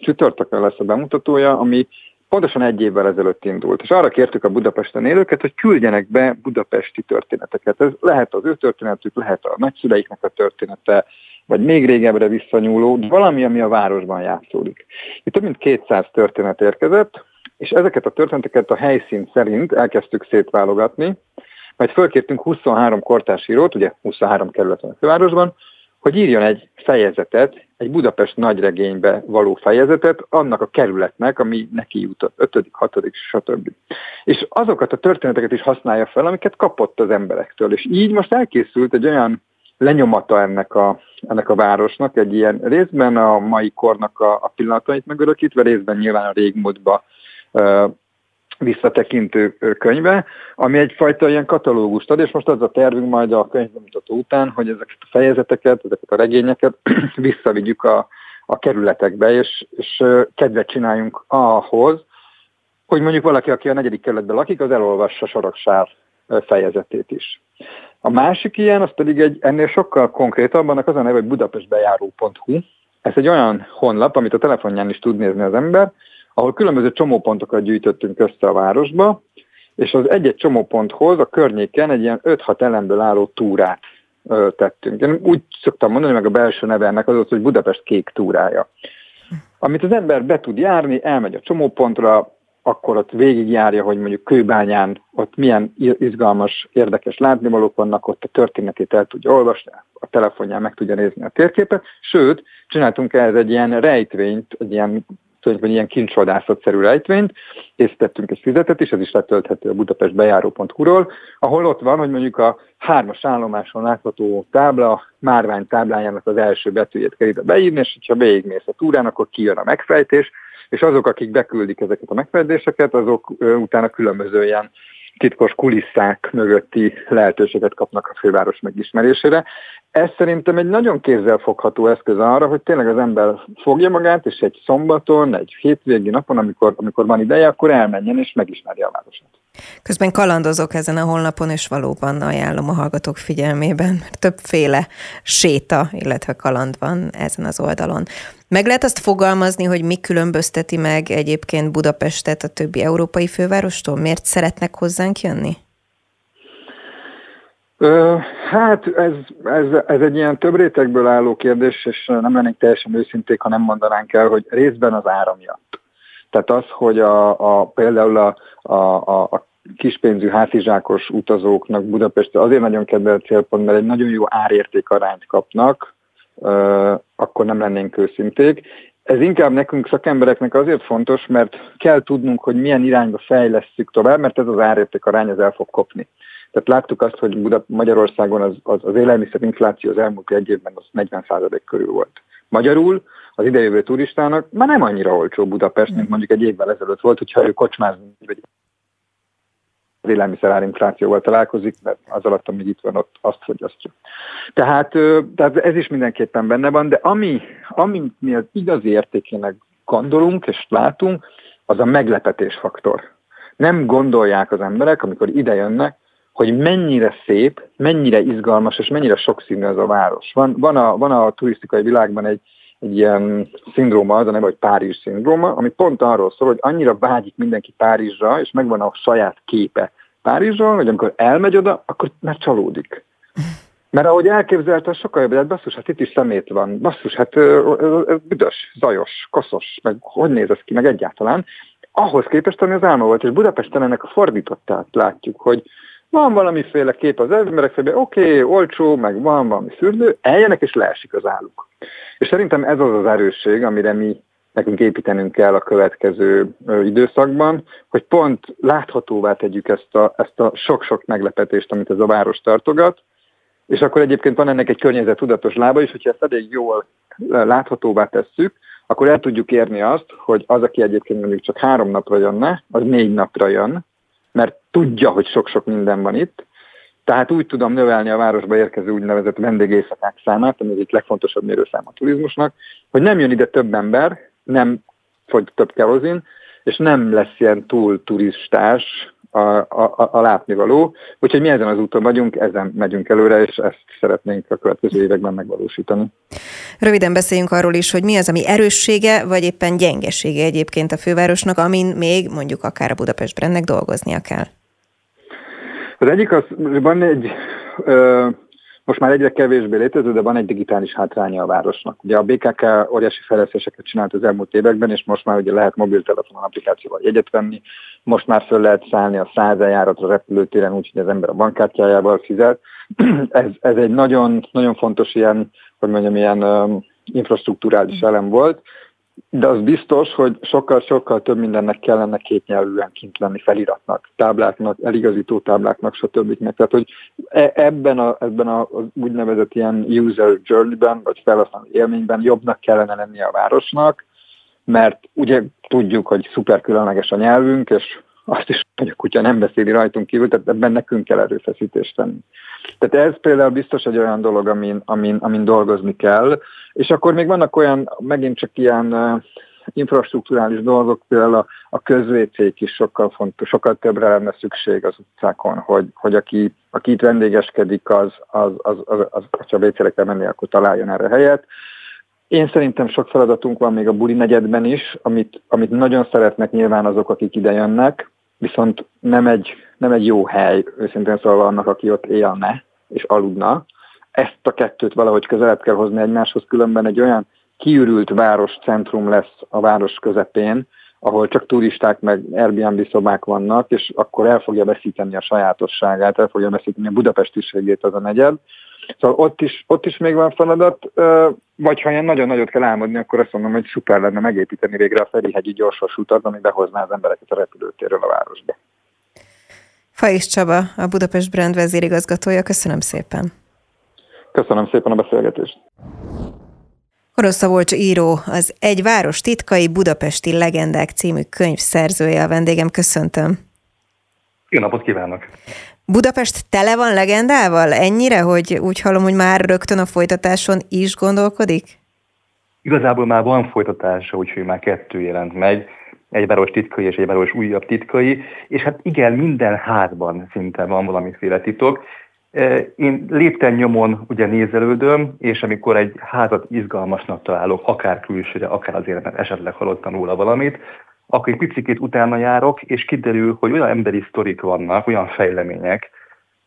csütörtökön lesz a bemutatója, ami pontosan egy évvel ezelőtt indult. És arra kértük a Budapesten élőket, hogy küldjenek be budapesti történeteket. Ez lehet az ő történetük, lehet a nagyszüleiknek a története, vagy még régebbre visszanyúló, valami, ami a városban játszódik. Itt több mint 200 történet érkezett, és ezeket a történeteket a helyszín szerint elkezdtük szétválogatni, majd fölkértünk 23 kortársírót, ugye 23 kerületen a fővárosban, hogy írjon egy fejezetet, egy Budapest nagyregénybe való fejezetet annak a kerületnek, ami neki jutott, 5., 6., stb. És azokat a történeteket is használja fel, amiket kapott az emberektől. És így most elkészült egy olyan lenyomata ennek a, ennek a városnak, egy ilyen részben a mai kornak a, a pillanatait megörökítve, részben nyilván a régmúltba uh, visszatekintő könyve, ami egyfajta ilyen katalógust ad, és most az a tervünk majd a könyvbemutató után, hogy ezeket a fejezeteket, ezeket a regényeket visszavigyük a, a kerületekbe, és, és kedvet csináljunk ahhoz, hogy mondjuk valaki, aki a negyedik kerületben lakik, az elolvassa Soroksár fejezetét is. A másik ilyen, az pedig egy ennél sokkal konkrétabb, annak az a neve, hogy budapestbejáró.hu. Ez egy olyan honlap, amit a telefonján is tud nézni az ember, ahol különböző csomópontokat gyűjtöttünk össze a városba, és az egy-egy csomóponthoz a környéken egy ilyen 5-6 elemből álló túrát ö, tettünk. Én úgy szoktam mondani, meg a belső neve ennek az, hogy Budapest kék túrája. Amit az ember be tud járni, elmegy a csomópontra, akkor ott végigjárja, hogy mondjuk Kőbányán ott milyen izgalmas, érdekes látnivalók vannak, ott a történetét el tudja olvasni, a telefonján meg tudja nézni a térképet, sőt, csináltunk ehhez egy ilyen rejtvényt, egy ilyen tulajdonképpen ilyen kincsvadászatszerű rejtvényt, készítettünk egy füzetet is, ez is letölthető a budapestbejáró.hu-ról, ahol ott van, hogy mondjuk a hármas állomáson látható tábla, márvány táblájának az első betűjét kell ide beírni, és ha végigmész a túrán, akkor kijön a megfejtés, és azok, akik beküldik ezeket a megfejtéseket, azok utána különböző ilyen titkos kulisszák mögötti lehetőséget kapnak a főváros megismerésére. Ez szerintem egy nagyon kézzelfogható eszköz arra, hogy tényleg az ember fogja magát, és egy szombaton, egy hétvégi napon, amikor, amikor van ideje, akkor elmenjen és megismerje a városot. Közben kalandozok ezen a honlapon, és valóban ajánlom a hallgatók figyelmében, mert többféle séta, illetve kaland van ezen az oldalon. Meg lehet azt fogalmazni, hogy mi különbözteti meg egyébként Budapestet a többi európai fővárostól? Miért szeretnek hozzánk jönni? Hát ez, ez, ez egy ilyen több rétegből álló kérdés, és nem lennénk teljesen őszinték, ha nem mondanánk el, hogy részben az ára miatt. Tehát az, hogy a, a, például a, a, a, kispénzű hátizsákos utazóknak Budapest azért nagyon kedvelt célpont, mert egy nagyon jó árérték arányt kapnak, akkor nem lennénk őszinték. Ez inkább nekünk szakembereknek azért fontos, mert kell tudnunk, hogy milyen irányba fejlesztjük tovább, mert ez az árérték arány az el fog kopni. Tehát láttuk azt, hogy Buda, Magyarországon az, az, az élelmiszerinfláció az elmúlt egy évben az 40% körül volt. Magyarul az idejövő turistának már nem annyira olcsó Budapest, mint mondjuk egy évvel ezelőtt volt, hogyha ő kocsmázni vagy az élelmiszerárinflációval találkozik, mert az alatt, ami itt van, ott azt fogyasztja. Tehát, tehát ez is mindenképpen benne van, de ami, ami mi az igazi értékének gondolunk és látunk, az a meglepetés faktor. Nem gondolják az emberek, amikor ide jönnek, hogy mennyire szép, mennyire izgalmas és mennyire sokszínű ez a város. Van, van, a, van a turisztikai világban egy, egy ilyen szindróma, az a neve, hogy Párizs szindróma, ami pont arról szól, hogy annyira vágyik mindenki Párizsra, és megvan a saját képe Párizsról, hogy amikor elmegy oda, akkor már csalódik. Mert ahogy elképzelte, sokkal jobb, hát basszus, hát itt is szemét van, basszus, hát büdös, zajos, koszos, meg hogy néz ez ki, meg egyáltalán. Ahhoz képest, ami az álma volt, és Budapesten ennek a fordítottát látjuk, hogy van valamiféle kép az emberek oké, okay, olcsó, meg van valami fürdő, eljönnek és leesik az álluk. És szerintem ez az az erősség, amire mi nekünk építenünk kell a következő időszakban, hogy pont láthatóvá tegyük ezt a, ezt a sok-sok meglepetést, amit ez a város tartogat, és akkor egyébként van ennek egy környezet tudatos lába is, hogyha ezt elég jól láthatóvá tesszük, akkor el tudjuk érni azt, hogy az, aki egyébként mondjuk csak három napra jönne, az négy napra jön, mert tudja, hogy sok-sok minden van itt, tehát úgy tudom növelni a városba érkező úgynevezett vendégészakák számát, ami egyik legfontosabb mérőszám a turizmusnak, hogy nem jön ide több ember, nem fogy több kerozin, és nem lesz ilyen túl turistás a, a, a látnivaló. Úgyhogy mi ezen az úton vagyunk, ezen megyünk előre, és ezt szeretnénk a következő években megvalósítani. Röviden beszéljünk arról is, hogy mi az, ami erőssége, vagy éppen gyengesége egyébként a fővárosnak, amin még mondjuk akár a Budapest Brandnek dolgoznia kell. Az egyik az, van egy, ö, most már egyre kevésbé létező, de van egy digitális hátránya a városnak. Ugye a BKK óriási fejlesztéseket csinált az elmúlt években, és most már ugye lehet mobiltelefonon applikációval jegyet venni, most már föl lehet szállni a száz a repülőtéren, úgyhogy az ember a bankkártyájával fizet. ez, ez egy nagyon, nagyon fontos ilyen, hogy mondjam, ilyen um, infrastruktúrális elem volt, de az biztos, hogy sokkal-sokkal több mindennek kellene kétnyelvűen kint lenni feliratnak, tábláknak, eligazító tábláknak, stb. Tehát, hogy e, ebben a, ebben a úgynevezett ilyen user journey-ben, vagy felhasználó élményben jobbnak kellene lenni a városnak, mert ugye tudjuk, hogy szuper különleges a nyelvünk, és azt is, hogy a kutya nem beszéli rajtunk kívül, tehát ebben nekünk kell erőfeszítést tenni. Tehát ez például biztos egy olyan dolog, amin, amin, amin dolgozni kell, és akkor még vannak olyan, megint csak ilyen infrastruktúrális dolgok, például a, a közvécék is sokkal fontos, sokkal többre lenne szükség az utcákon, hogy, hogy aki, aki itt vendégeskedik, az, az, az, az, az, az ha vécére kell menni, akkor találjon erre helyet. Én szerintem sok feladatunk van még a buli negyedben is, amit, amit nagyon szeretnek nyilván azok, akik ide jönnek, viszont nem egy, nem egy jó hely, őszintén szólva annak, aki ott élne és aludna. Ezt a kettőt valahogy közelebb kell hozni egymáshoz, különben egy olyan kiürült város centrum lesz a város közepén, ahol csak turisták meg Airbnb szobák vannak, és akkor el fogja veszíteni a sajátosságát, el fogja veszíteni a budapestiségét az a negyed. Szóval ott is, ott is még van feladat, vagy ha ilyen nagyon nagyot kell álmodni, akkor azt mondom, hogy szuper lenne megépíteni végre a Ferihegyi gyorsos utat, ami behozná az embereket a repülőtérről a városba. Faisz Csaba, a Budapest Brand vezérigazgatója, köszönöm szépen. Köszönöm szépen a beszélgetést. Orosz Szabolcs író, az Egy város titkai budapesti legendák című könyv szerzője a vendégem, köszöntöm. Jó napot kívánok! Budapest tele van legendával? Ennyire, hogy úgy hallom, hogy már rögtön a folytatáson is gondolkodik? Igazából már van folytatása, úgyhogy már kettő jelent meg. Egy város titkai és egy város újabb titkai, és hát igen, minden házban szinte van valamiféle titok. Én lépten nyomon ugye nézelődöm, és amikor egy házat izgalmasnak találok, akár külsőre, akár azért, mert esetleg hallottam róla valamit, akkor egy picit utána járok, és kiderül, hogy olyan emberi sztorik vannak, olyan fejlemények,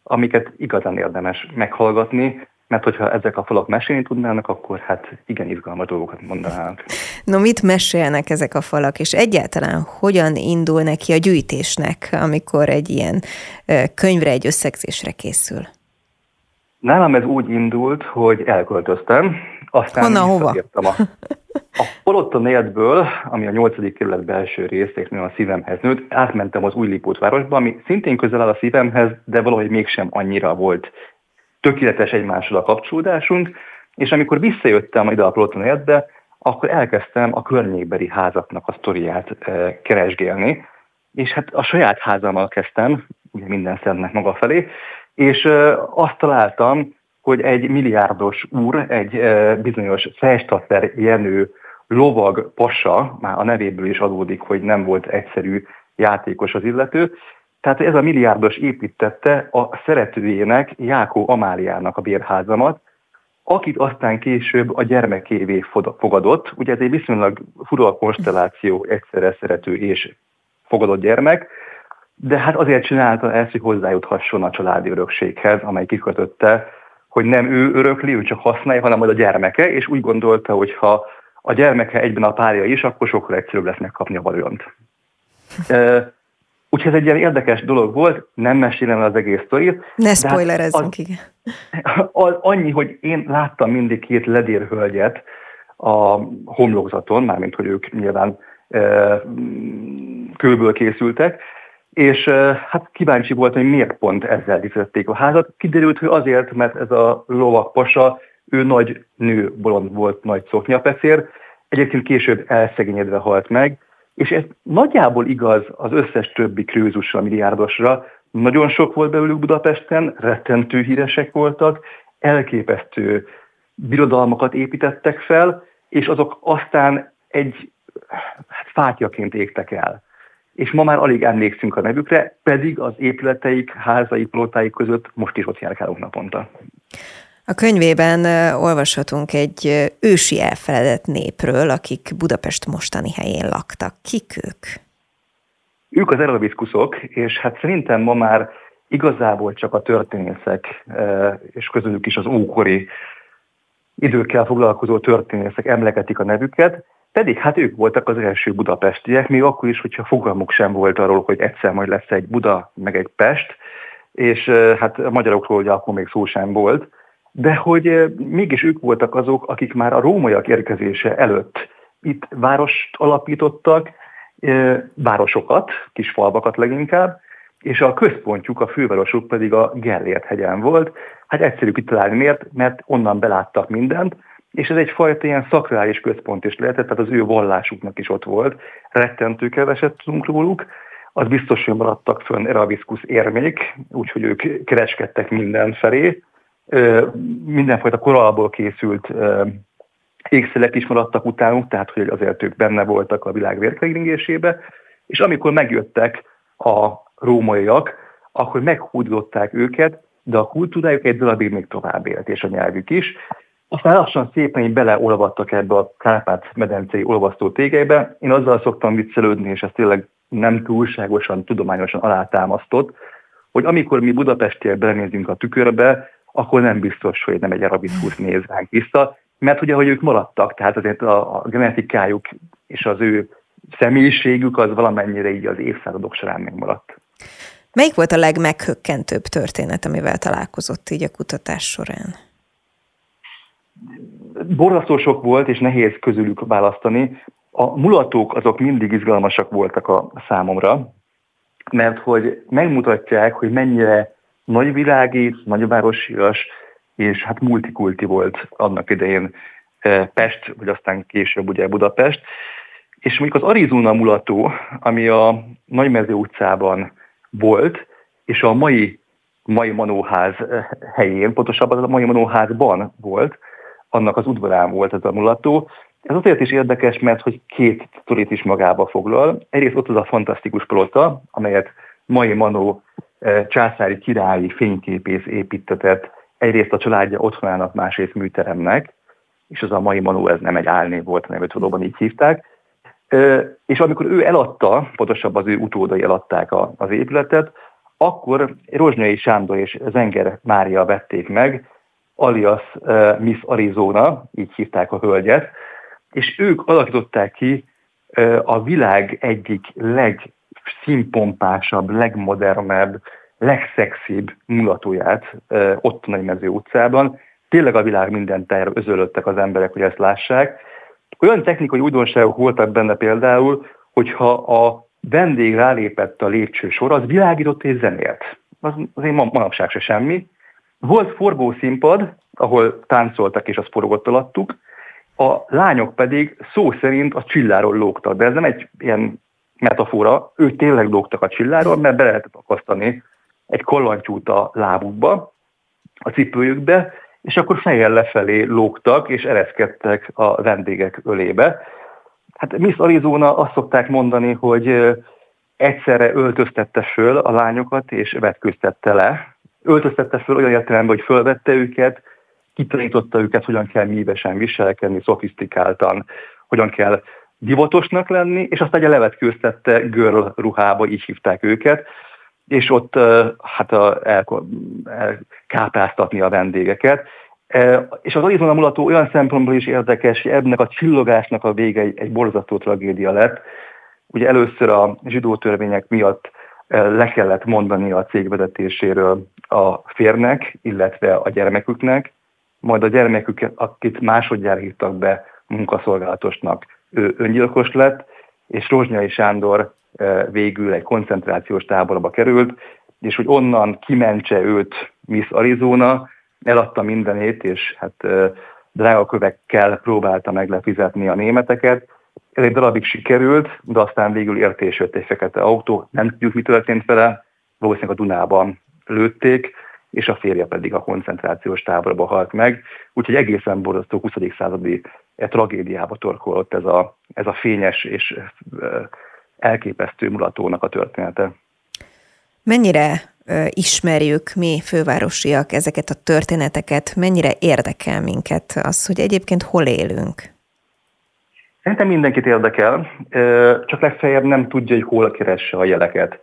amiket igazán érdemes meghallgatni, mert hogyha ezek a falak mesélni tudnának, akkor hát igen izgalmas dolgokat mondanának. No, mit mesélnek ezek a falak, és egyáltalán hogyan indul neki a gyűjtésnek, amikor egy ilyen könyvre, egy összegzésre készül? Nálam ez úgy indult, hogy elköltöztem, aztán Honnan, hova? A, a Polotta negyedből, ami a 8. kerület belső részéknél a szívemhez nőtt, átmentem az új városba, ami szintén közel áll a szívemhez, de valahogy mégsem annyira volt tökéletes egymással a kapcsolódásunk, és amikor visszajöttem ide a Polotta negyedbe, akkor elkezdtem a környékbeli házaknak a sztoriát e, keresgélni, és hát a saját házammal kezdtem, ugye minden szentnek maga felé, és azt találtam, hogy egy milliárdos úr, egy bizonyos Fejstatter Jenő lovag pasa, már a nevéből is adódik, hogy nem volt egyszerű játékos az illető, tehát ez a milliárdos építette a szeretőjének, Jákó Amáliának a bérházamat, akit aztán később a gyermekévé fogadott. Ugye ez egy viszonylag fura konstelláció, egyszerre szerető és fogadott gyermek, de hát azért csinálta ezt, hogy hozzájuthasson a családi örökséghez, amely kikötötte hogy nem ő örökli, ő csak használja, hanem majd a gyermeke, és úgy gondolta, hogy ha a gyermeke egyben a párja is, akkor sokkal egyszerűbb lesz megkapni a vagyont. Úgyhogy ez egy ilyen érdekes dolog volt, nem mesélem az egész sztorit. Ne hát spoilerezzünk, igen. Az, annyi, hogy én láttam mindig két ledérhölgyet a homlokzaton, mármint hogy ők nyilván e, kőből készültek, és hát kíváncsi volt, hogy miért pont ezzel díszítették a házat. Kiderült, hogy azért, mert ez a lovak pasa, ő nagy nő bolond volt, nagy szoknyapecér, egyébként később elszegényedve halt meg, és ez nagyjából igaz az összes többi krőzusra, milliárdosra. Nagyon sok volt belőlük Budapesten, rettentő híresek voltak, elképesztő birodalmakat építettek fel, és azok aztán egy hát, fátyaként égtek el és ma már alig emlékszünk a nevükre, pedig az épületeik, házai, palotáik között most is ott járkálunk naponta. A könyvében olvashatunk egy ősi elfeledett népről, akik Budapest mostani helyén laktak. Kik ők? Ők az eravickuszok, és hát szerintem ma már igazából csak a történészek, és közülük is az ókori időkkel foglalkozó történészek emlegetik a nevüket, pedig hát ők voltak az első budapestiek, még akkor is, hogyha fogalmuk sem volt arról, hogy egyszer majd lesz egy Buda, meg egy Pest, és hát a magyarokról ugye akkor még szó sem volt, de hogy mégis ők voltak azok, akik már a rómaiak érkezése előtt itt várost alapítottak, városokat, kis falvakat leginkább, és a központjuk, a fővárosuk pedig a Gellért hegyen volt. Hát egyszerű kitalálni miért, mert onnan beláttak mindent, és ez egyfajta ilyen szakrális központ is lehetett, tehát az ő vallásuknak is ott volt. Rettentő keveset tudunk róluk, az biztos, hogy maradtak fönn Eraviskus érmék, úgyhogy ők kereskedtek mindenfelé. Mindenfajta koralból készült ékszelek is maradtak utánuk, tehát hogy azért ők benne voltak a világ vérkeringésébe, és amikor megjöttek a rómaiak, akkor meghúdották őket, de a kultúrájuk egy darabig még tovább élt, és a nyelvük is. Aztán lassan szépen így beleolvadtak ebbe a Kárpát-medencei olvasztó tégelybe. Én azzal szoktam viccelődni, és ez tényleg nem túlságosan, tudományosan alátámasztott, hogy amikor mi Budapestiek belenézünk a tükörbe, akkor nem biztos, hogy nem egy arabiskus néz ránk vissza, mert ugye, hogy ők maradtak, tehát azért a, a genetikájuk és az ő személyiségük az valamennyire így az évszázadok során megmaradt. Melyik volt a legmeghökkentőbb történet, amivel találkozott így a kutatás során? Borzasztó sok volt, és nehéz közülük választani. A mulatók azok mindig izgalmasak voltak a számomra, mert hogy megmutatják, hogy mennyire nagyvilági, nagyvárosias, és hát multikulti volt annak idején eh, Pest, vagy aztán később ugye Budapest. És mondjuk az Arizona mulató, ami a Nagymező utcában volt, és a mai, mai Manóház eh, helyén, pontosabban a mai Manóházban volt, annak az udvarán volt ez a mulató. Ez azért is érdekes, mert hogy két sztorit is magába foglal. Egyrészt ott az a fantasztikus palota, amelyet mai Manó eh, császári királyi fényképész építetett egyrészt a családja otthonának, másrészt műteremnek, és az a mai Manó, ez nem egy álnév volt, hanem őt valóban így hívták. És amikor ő eladta, pontosabban az ő utódai eladták az épületet, akkor Rozsnyai Sándor és Zenger Mária vették meg, alias Miss Arizona, így hívták a hölgyet, és ők alakították ki a világ egyik legszínpompásabb, legmodernebb, legszexibb mulatóját ott a Nagymező utcában. Tényleg a világ minden tájára özölöttek az emberek, hogy ezt lássák. Olyan technikai újdonságok voltak benne például, hogyha a vendég rálépett a lépcső sor, az világított és zenélt. Az azért manapság se semmi. Volt forgó színpad, ahol táncoltak és azt forgott alattuk, a lányok pedig szó szerint a csilláról lógtak, de ez nem egy ilyen metafora, ők tényleg lógtak a csilláról, mert be lehetett akasztani egy kollantyút a lábukba, a cipőjükbe, és akkor fejjel lefelé lógtak, és ereszkedtek a vendégek ölébe. Hát Miss Arizona azt szokták mondani, hogy egyszerre öltöztette föl a lányokat, és vetköztette le. Öltöztette föl olyan értelemben, hogy fölvette őket, kitanította őket, hogyan kell mívesen viselkedni, szofisztikáltan, hogyan kell divatosnak lenni, és aztán ugye levetkőztette girl ruhába, így hívták őket, és ott hát a, el, elkápáztatni a vendégeket. És az Arizona mulató olyan szempontból is érdekes, hogy ennek a csillogásnak a vége egy, egy borzasztó tragédia lett. Ugye először a zsidó törvények miatt le kellett mondani a cég vezetéséről a férnek, illetve a gyermeküknek, majd a gyermekük, akit másodjára hívtak be munkaszolgálatosnak, ő öngyilkos lett, és Rozsnyai Sándor végül egy koncentrációs táborba került, és hogy onnan kimentse őt Miss Arizona, eladta mindenét, és hát drága kövekkel próbálta meg lefizetni a németeket. Ez egy darabig sikerült, de aztán végül értésült egy fekete autó, nem tudjuk, mi történt vele, valószínűleg a Dunában lőtték, és a férje pedig a koncentrációs táborba halt meg. Úgyhogy egészen borzasztó 20. századi tragédiába torkolott ez a, ez a fényes és elképesztő mulatónak a története. Mennyire ismerjük mi fővárosiak ezeket a történeteket, mennyire érdekel minket az, hogy egyébként hol élünk? Szerintem mindenkit érdekel, csak legfeljebb nem tudja, hogy hol keresse a jeleket.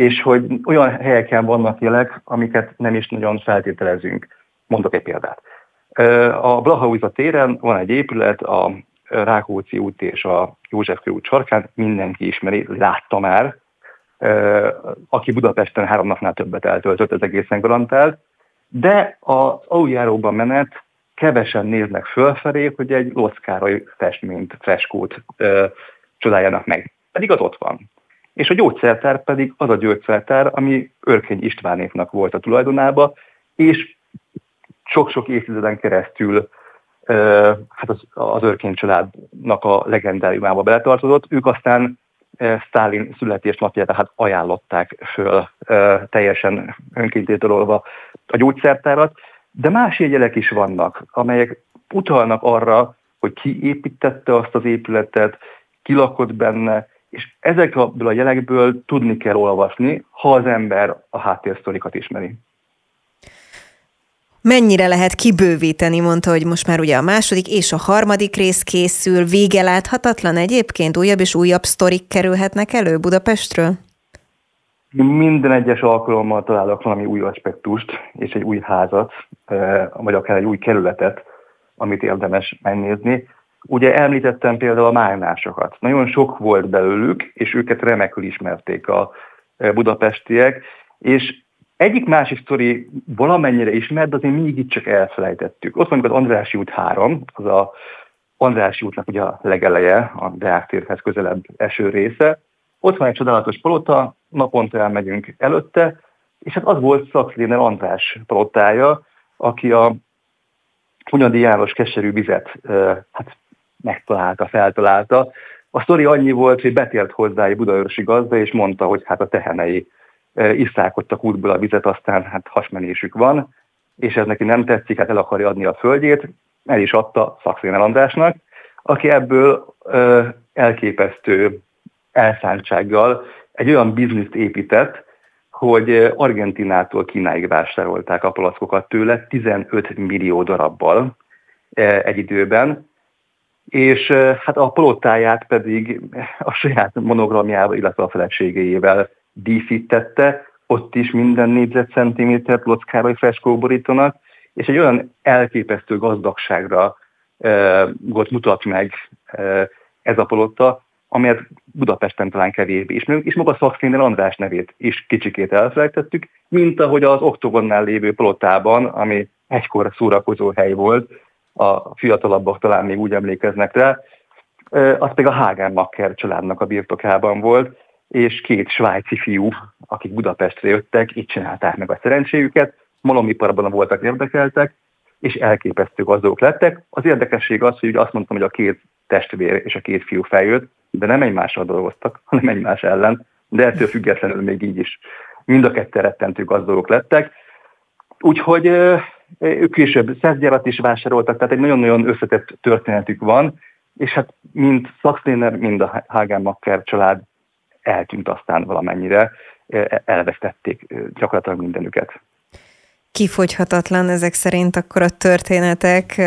És hogy olyan helyeken vannak jelek, amiket nem is nagyon feltételezünk. Mondok egy példát. A Blahauza téren van egy épület, a Rákóczi út és a József út sarkán, mindenki ismeri, látta már, aki Budapesten három napnál többet eltöltött, ez egészen garantált, de az aluljáróban menet kevesen néznek fölfelé, hogy egy lockárai festményt, freskót ö, csodáljanak meg. Pedig az ott van. És a gyógyszertár pedig az a gyógyszertár, ami Örkény Istvánéknak volt a tulajdonába, és sok-sok évtizeden keresztül hát az, az Örkény családnak a legendáriumába beletartozott. Ők aztán Stalin születésnapját tehát ajánlották föl teljesen önkéntétololva a gyógyszertárat, de más jegyelek is vannak, amelyek utalnak arra, hogy ki építette azt az épületet, ki lakott benne, és ezekből a jelekből tudni kell olvasni, ha az ember a háttérsztorikat ismeri. Mennyire lehet kibővíteni, mondta, hogy most már ugye a második és a harmadik rész készül, vége láthatatlan egyébként, újabb és újabb sztorik kerülhetnek elő Budapestről? Minden egyes alkalommal találok valami új aspektust, és egy új házat, vagy akár egy új kerületet, amit érdemes megnézni. Ugye említettem például a mágnásokat. Nagyon sok volt belőlük, és őket remekül ismerték a budapestiek, és egyik másik sztori valamennyire ismert, de azért még csak elfelejtettük. Ott van az Andrási út 3, az a Andrási útnak ugye a legeleje, a Deák térhez közelebb eső része. Ott van egy csodálatos palota, naponta elmegyünk előtte, és hát az volt Szakszléner András palotája, aki a Hunyadi János keserű vizet hát megtalálta, feltalálta. A sztori annyi volt, hogy betért hozzá egy budaörsi gazda, és mondta, hogy hát a tehenei iszálkodtak útból a vizet, aztán hát hasmenésük van, és ez neki nem tetszik, hát el akarja adni a földjét, el is adta Andrásnak, aki ebből ö, elképesztő elszántsággal egy olyan bizniszt épített, hogy Argentinától Kínáig vásárolták a palackokat tőle 15 millió darabbal egy időben, és hát a palotáját pedig a saját monogramjával, illetve a feleségével díszítette, ott is minden négyzetcentiméter plockára freskó borítanak, és egy olyan elképesztő gazdagságra e, mutat meg e, ez a palotta, amelyet Budapesten talán kevésbé ismerünk, és maga Szakszénél András nevét is kicsikét elfelejtettük, mint ahogy az Oktogonnál lévő palotában, ami egykor szórakozó hely volt, a fiatalabbak talán még úgy emlékeznek rá, az pedig a Hagen Macker családnak a birtokában volt, és két svájci fiú, akik Budapestre jöttek, itt csinálták meg a szerencséjüket, malomiparban voltak érdekeltek, és elképesztő gazdók lettek. Az érdekesség az, hogy azt mondtam, hogy a két testvér és a két fiú feljött, de nem egymással dolgoztak, hanem egymás ellen, de ettől függetlenül még így is mind a ketten rettentő gazdagok lettek. Úgyhogy ők később szeszgyarat is vásároltak, tehát egy nagyon-nagyon összetett történetük van, és hát mind Szakszléner, mind a Hagen Macker család eltűnt aztán valamennyire, elvesztették gyakorlatilag mindenüket kifogyhatatlan ezek szerint akkor a történetek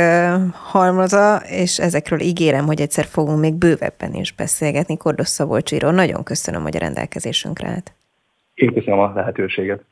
halmaza, és ezekről ígérem, hogy egyszer fogunk még bővebben is beszélgetni. Kordos Szabolcsíról nagyon köszönöm, hogy a rendelkezésünkre állt. Én köszönöm a lehetőséget.